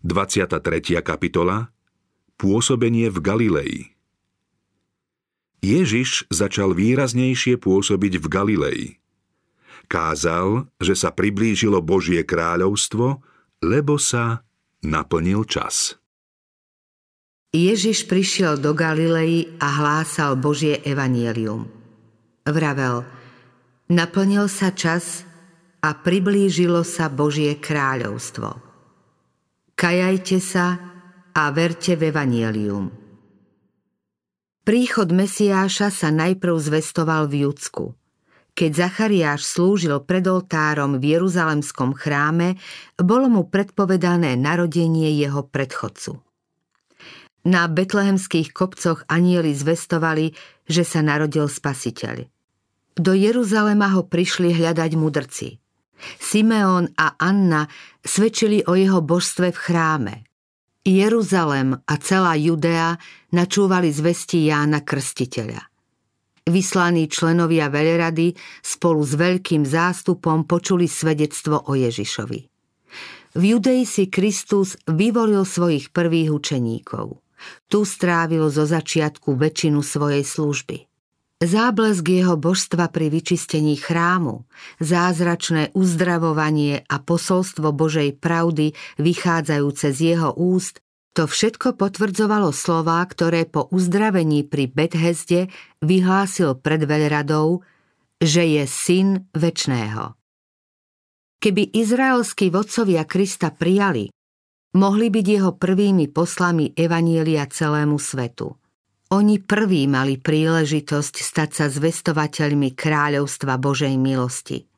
23. kapitola Pôsobenie v Galilei Ježiš začal výraznejšie pôsobiť v Galilei. Kázal, že sa priblížilo Božie kráľovstvo, lebo sa naplnil čas. Ježiš prišiel do Galilei a hlásal Božie evanielium. Vravel, naplnil sa čas a priblížilo sa Božie kráľovstvo. Kajajte sa a verte v evanielium. Príchod Mesiáša sa najprv zvestoval v Judsku. Keď Zachariáš slúžil pred oltárom v Jeruzalemskom chráme, bolo mu predpovedané narodenie jeho predchodcu. Na betlehemských kopcoch anieli zvestovali, že sa narodil spasiteľ. Do Jeruzalema ho prišli hľadať mudrci. Simeón a Anna svedčili o jeho božstve v chráme. Jeruzalem a celá Judea načúvali zvesti Jána Krstiteľa. Vyslaní členovia veľrady spolu s veľkým zástupom počuli svedectvo o Ježišovi. V Judei si Kristus vyvolil svojich prvých učeníkov. Tu strávil zo začiatku väčšinu svojej služby. Záblesk jeho božstva pri vyčistení chrámu, zázračné uzdravovanie a posolstvo Božej pravdy vychádzajúce z jeho úst, to všetko potvrdzovalo slová, ktoré po uzdravení pri Bethesde vyhlásil pred veľradou, že je syn väčného. Keby izraelskí vodcovia Krista prijali, mohli byť jeho prvými poslami Evanielia celému svetu. Oni prví mali príležitosť stať sa zvestovateľmi kráľovstva Božej milosti.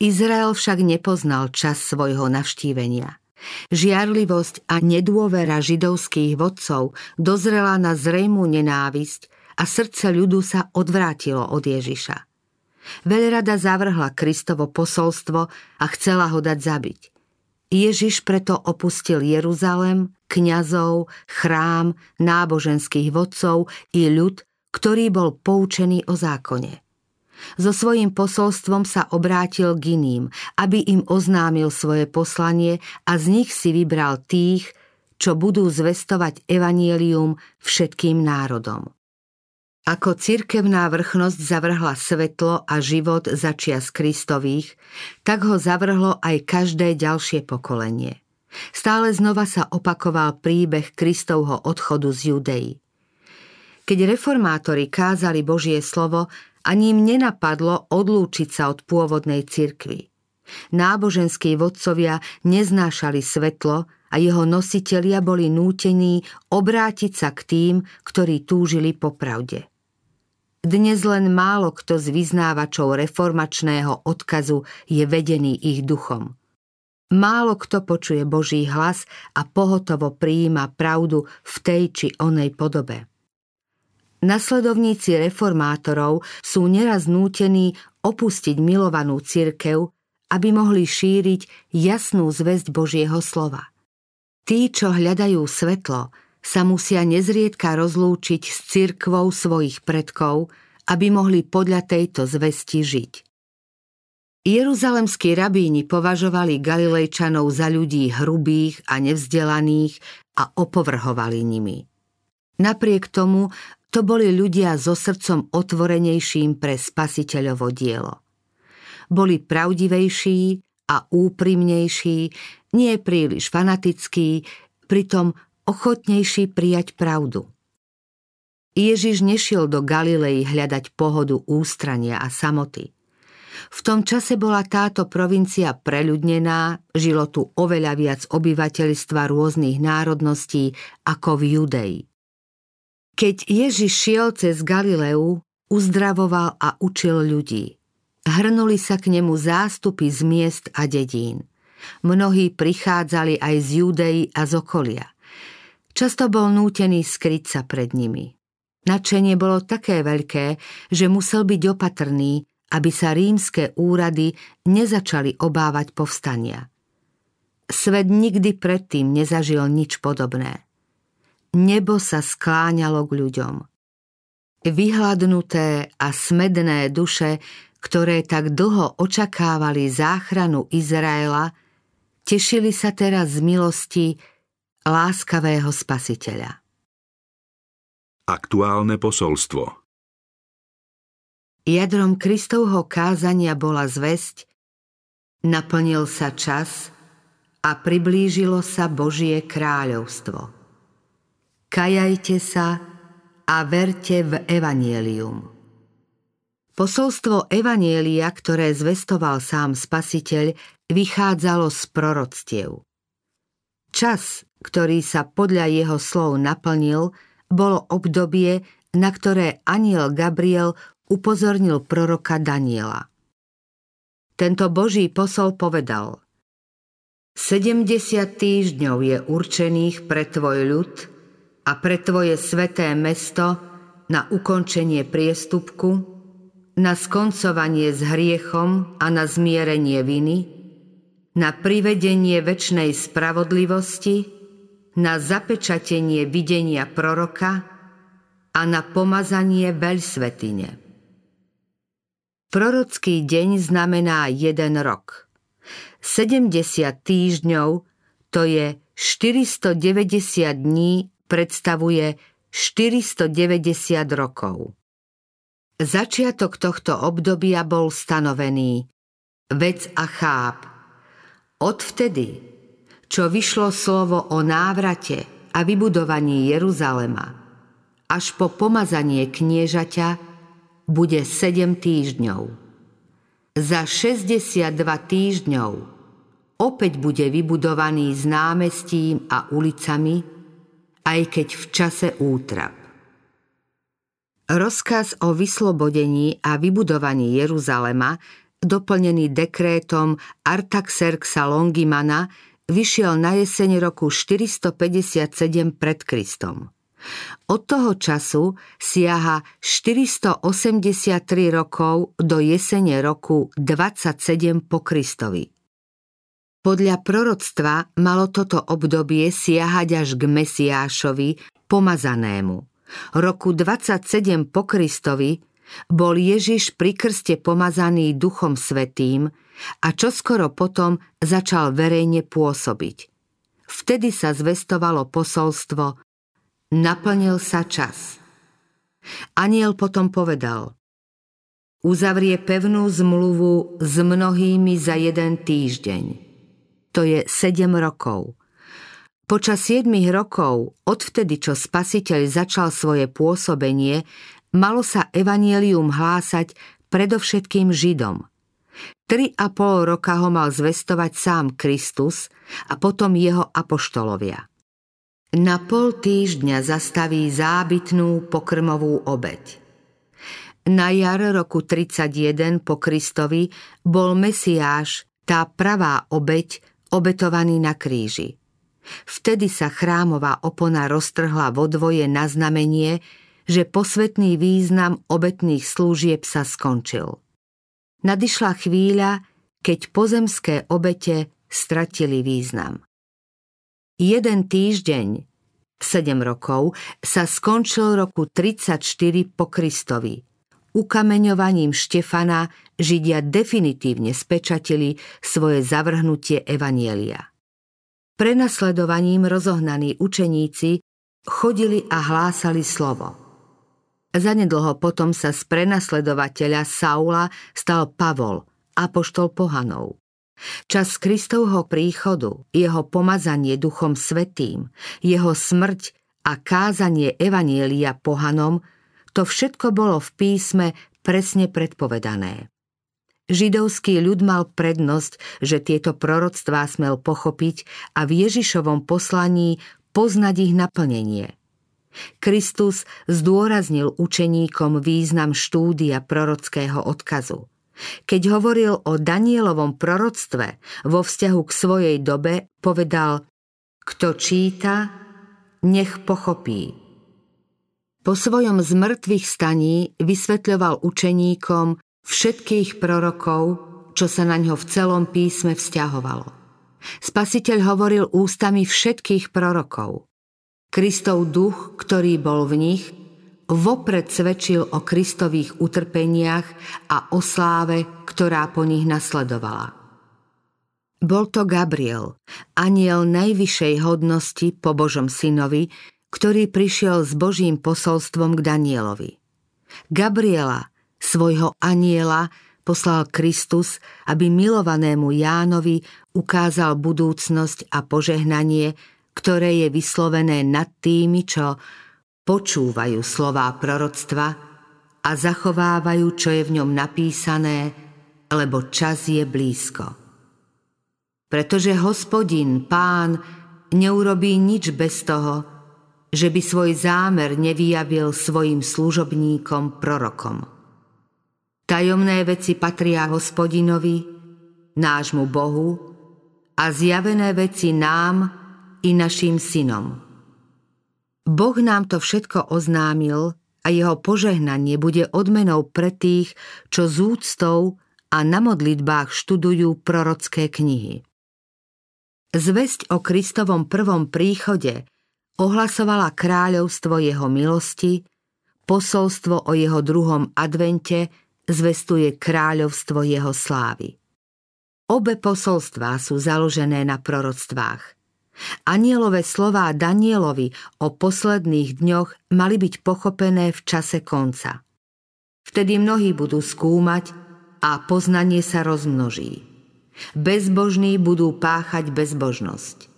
Izrael však nepoznal čas svojho navštívenia. Žiarlivosť a nedôvera židovských vodcov dozrela na zrejmú nenávisť a srdce ľudu sa odvrátilo od Ježiša. Veľrada zavrhla Kristovo posolstvo a chcela ho dať zabiť. Ježiš preto opustil Jeruzalem, kňazov, chrám, náboženských vodcov i ľud, ktorý bol poučený o zákone. So svojím posolstvom sa obrátil k iným, aby im oznámil svoje poslanie a z nich si vybral tých, čo budú zvestovať evanielium všetkým národom. Ako cirkevná vrchnosť zavrhla svetlo a život začias Kristových, tak ho zavrhlo aj každé ďalšie pokolenie. Stále znova sa opakoval príbeh Kristovho odchodu z Judei. Keď reformátori kázali Božie slovo, ani im nenapadlo odlúčiť sa od pôvodnej cirkvy. Náboženskí vodcovia neznášali svetlo a jeho nositelia boli nútení obrátiť sa k tým, ktorí túžili po pravde. Dnes len málo kto z vyznávačov reformačného odkazu je vedený ich duchom. Málo kto počuje Boží hlas a pohotovo prijíma pravdu v tej či onej podobe. Nasledovníci reformátorov sú neraz nútení opustiť milovanú cirkev, aby mohli šíriť jasnú zväzť Božieho slova. Tí, čo hľadajú svetlo, sa musia nezriedka rozlúčiť s cirkvou svojich predkov, aby mohli podľa tejto zvesti žiť. Jeruzalemskí rabíni považovali Galilejčanov za ľudí hrubých a nevzdelaných a opovrhovali nimi. Napriek tomu to boli ľudia so srdcom otvorenejším pre spasiteľovo dielo. Boli pravdivejší a úprimnejší, nie príliš fanatickí, pritom ochotnejší prijať pravdu. Ježiš nešiel do Galilei hľadať pohodu ústrania a samoty. V tom čase bola táto provincia preľudnená, žilo tu oveľa viac obyvateľstva rôznych národností ako v Judei. Keď Ježiš šiel cez Galileu, uzdravoval a učil ľudí. Hrnuli sa k nemu zástupy z miest a dedín. Mnohí prichádzali aj z Judei a z okolia. Často bol nútený skryť sa pred nimi. Načenie bolo také veľké, že musel byť opatrný, aby sa rímske úrady nezačali obávať povstania. Svet nikdy predtým nezažil nič podobné. Nebo sa skláňalo k ľuďom. Vyhladnuté a smedné duše, ktoré tak dlho očakávali záchranu Izraela, tešili sa teraz z milosti, láskavého spasiteľa. Aktuálne posolstvo Jadrom Kristovho kázania bola zväzť, naplnil sa čas a priblížilo sa Božie kráľovstvo. Kajajte sa a verte v Evanielium. Posolstvo Evanielia, ktoré zvestoval sám Spasiteľ, vychádzalo z proroctiev. Čas, ktorý sa podľa jeho slov naplnil, bolo obdobie, na ktoré aniel Gabriel upozornil proroka Daniela. Tento Boží posol povedal 70 týždňov je určených pre tvoj ľud a pre tvoje sveté mesto na ukončenie priestupku, na skoncovanie s hriechom a na zmierenie viny, na privedenie väčšnej spravodlivosti, na zapečatenie videnia proroka a na pomazanie veľsvetine. Prorocký deň znamená jeden rok. 70 týždňov, to je 490 dní, predstavuje 490 rokov. Začiatok tohto obdobia bol stanovený. Vec a cháp. Odvtedy, čo vyšlo slovo o návrate a vybudovaní Jeruzalema, až po pomazanie kniežaťa, bude 7 týždňov. Za 62 týždňov opäť bude vybudovaný s námestím a ulicami, aj keď v čase útrap. Rozkaz o vyslobodení a vybudovaní Jeruzalema, doplnený dekrétom Artaxerxa Longimana, vyšiel na jeseň roku 457 pred Kristom. Od toho času siaha 483 rokov do jesene roku 27 po Kristovi. Podľa proroctva malo toto obdobie siahať až k Mesiášovi, pomazanému. Roku 27 po Kristovi bol Ježiš pri krste pomazaný Duchom Svetým a čoskoro potom začal verejne pôsobiť. Vtedy sa zvestovalo posolstvo Naplnil sa čas. Aniel potom povedal, uzavrie pevnú zmluvu s mnohými za jeden týždeň. To je sedem rokov. Počas siedmých rokov, odvtedy, čo spasiteľ začal svoje pôsobenie, malo sa evanielium hlásať predovšetkým Židom. Tri a pol roka ho mal zvestovať sám Kristus a potom jeho apoštolovia. Na pol týždňa zastaví zábytnú pokrmovú obeď. Na jar roku 31 po Kristovi bol Mesiáš, tá pravá obeď, obetovaný na kríži. Vtedy sa chrámová opona roztrhla vo dvoje na znamenie, že posvetný význam obetných slúžieb sa skončil. Nadišla chvíľa, keď pozemské obete stratili význam. Jeden týždeň, 7 rokov, sa skončil roku 34 po Kristovi. Ukameňovaním Štefana Židia definitívne spečatili svoje zavrhnutie Evanielia. Prenasledovaním rozohnaní učeníci chodili a hlásali slovo. Zanedlho potom sa z prenasledovateľa Saula stal Pavol, apoštol pohanov. Čas Kristovho príchodu, jeho pomazanie Duchom Svetým, jeho smrť a kázanie Evanielia pohanom, to všetko bolo v písme presne predpovedané. Židovský ľud mal prednosť, že tieto proroctvá smel pochopiť a v Ježišovom poslaní poznať ich naplnenie. Kristus zdôraznil učeníkom význam štúdia prorockého odkazu – keď hovoril o Danielovom proroctve vo vzťahu k svojej dobe, povedal Kto číta, nech pochopí. Po svojom zmrtvých staní vysvetľoval učeníkom všetkých prorokov, čo sa na ňo v celom písme vzťahovalo. Spasiteľ hovoril ústami všetkých prorokov. Kristov duch, ktorý bol v nich, vopred svedčil o Kristových utrpeniach a o sláve, ktorá po nich nasledovala. Bol to Gabriel, aniel najvyššej hodnosti po Božom synovi, ktorý prišiel s Božím posolstvom k Danielovi. Gabriela, svojho aniela, poslal Kristus, aby milovanému Jánovi ukázal budúcnosť a požehnanie, ktoré je vyslovené nad tými, čo počúvajú slová proroctva a zachovávajú, čo je v ňom napísané, lebo čas je blízko. Pretože hospodin, pán, neurobí nič bez toho, že by svoj zámer nevyjavil svojim služobníkom prorokom. Tajomné veci patria hospodinovi, nášmu Bohu a zjavené veci nám i našim synom. Boh nám to všetko oznámil a jeho požehnanie bude odmenou pre tých, čo z úctou a na modlitbách študujú prorocké knihy. Zväzť o Kristovom prvom príchode ohlasovala kráľovstvo jeho milosti, posolstvo o jeho druhom advente zvestuje kráľovstvo jeho slávy. Obe posolstvá sú založené na proroctvách. Anielové slová Danielovi o posledných dňoch mali byť pochopené v čase konca. Vtedy mnohí budú skúmať a poznanie sa rozmnoží. Bezbožní budú páchať bezbožnosť.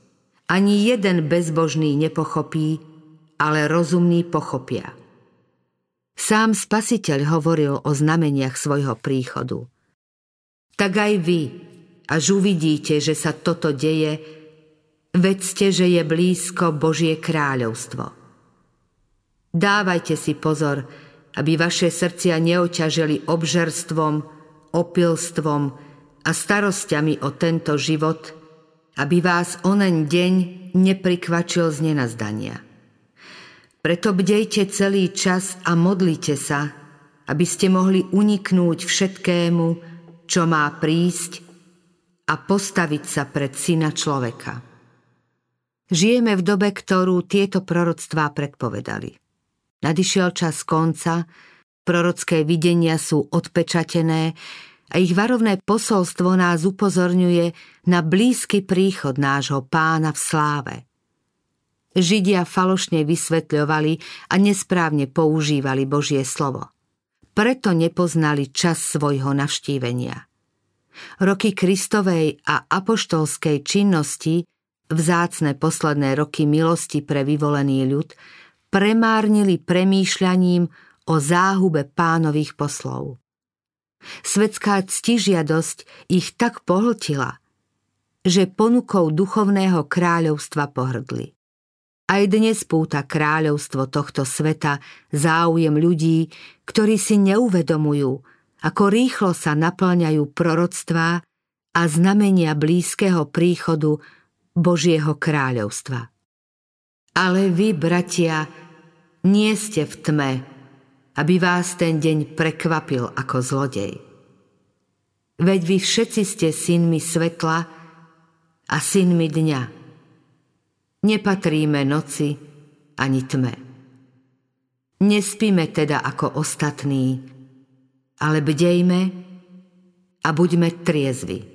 Ani jeden bezbožný nepochopí, ale rozumní pochopia – Sám spasiteľ hovoril o znameniach svojho príchodu. Tak aj vy, až uvidíte, že sa toto deje, vedzte, že je blízko Božie kráľovstvo. Dávajte si pozor, aby vaše srdcia neoťažili obžerstvom, opilstvom a starostiami o tento život, aby vás onen deň neprikvačil z nenazdania. Preto bdejte celý čas a modlite sa, aby ste mohli uniknúť všetkému, čo má prísť a postaviť sa pred syna človeka. Žijeme v dobe, ktorú tieto proroctvá predpovedali. Nadišiel čas konca, prorocké videnia sú odpečatené a ich varovné posolstvo nás upozorňuje na blízky príchod nášho pána v sláve – Židia falošne vysvetľovali a nesprávne používali Božie slovo. Preto nepoznali čas svojho navštívenia. Roky Kristovej a apoštolskej činnosti, vzácne posledné roky milosti pre vyvolený ľud, premárnili premýšľaním o záhube pánových poslov. Svetská ctižiadosť ich tak pohltila, že ponukou duchovného kráľovstva pohrdli. Aj dnes púta kráľovstvo tohto sveta záujem ľudí, ktorí si neuvedomujú, ako rýchlo sa naplňajú proroctvá a znamenia blízkeho príchodu Božieho kráľovstva. Ale vy, bratia, nie ste v tme, aby vás ten deň prekvapil ako zlodej. Veď vy všetci ste synmi svetla a synmi dňa – Nepatríme noci ani tme. Nespíme teda ako ostatní, ale bdejme a buďme triezvi.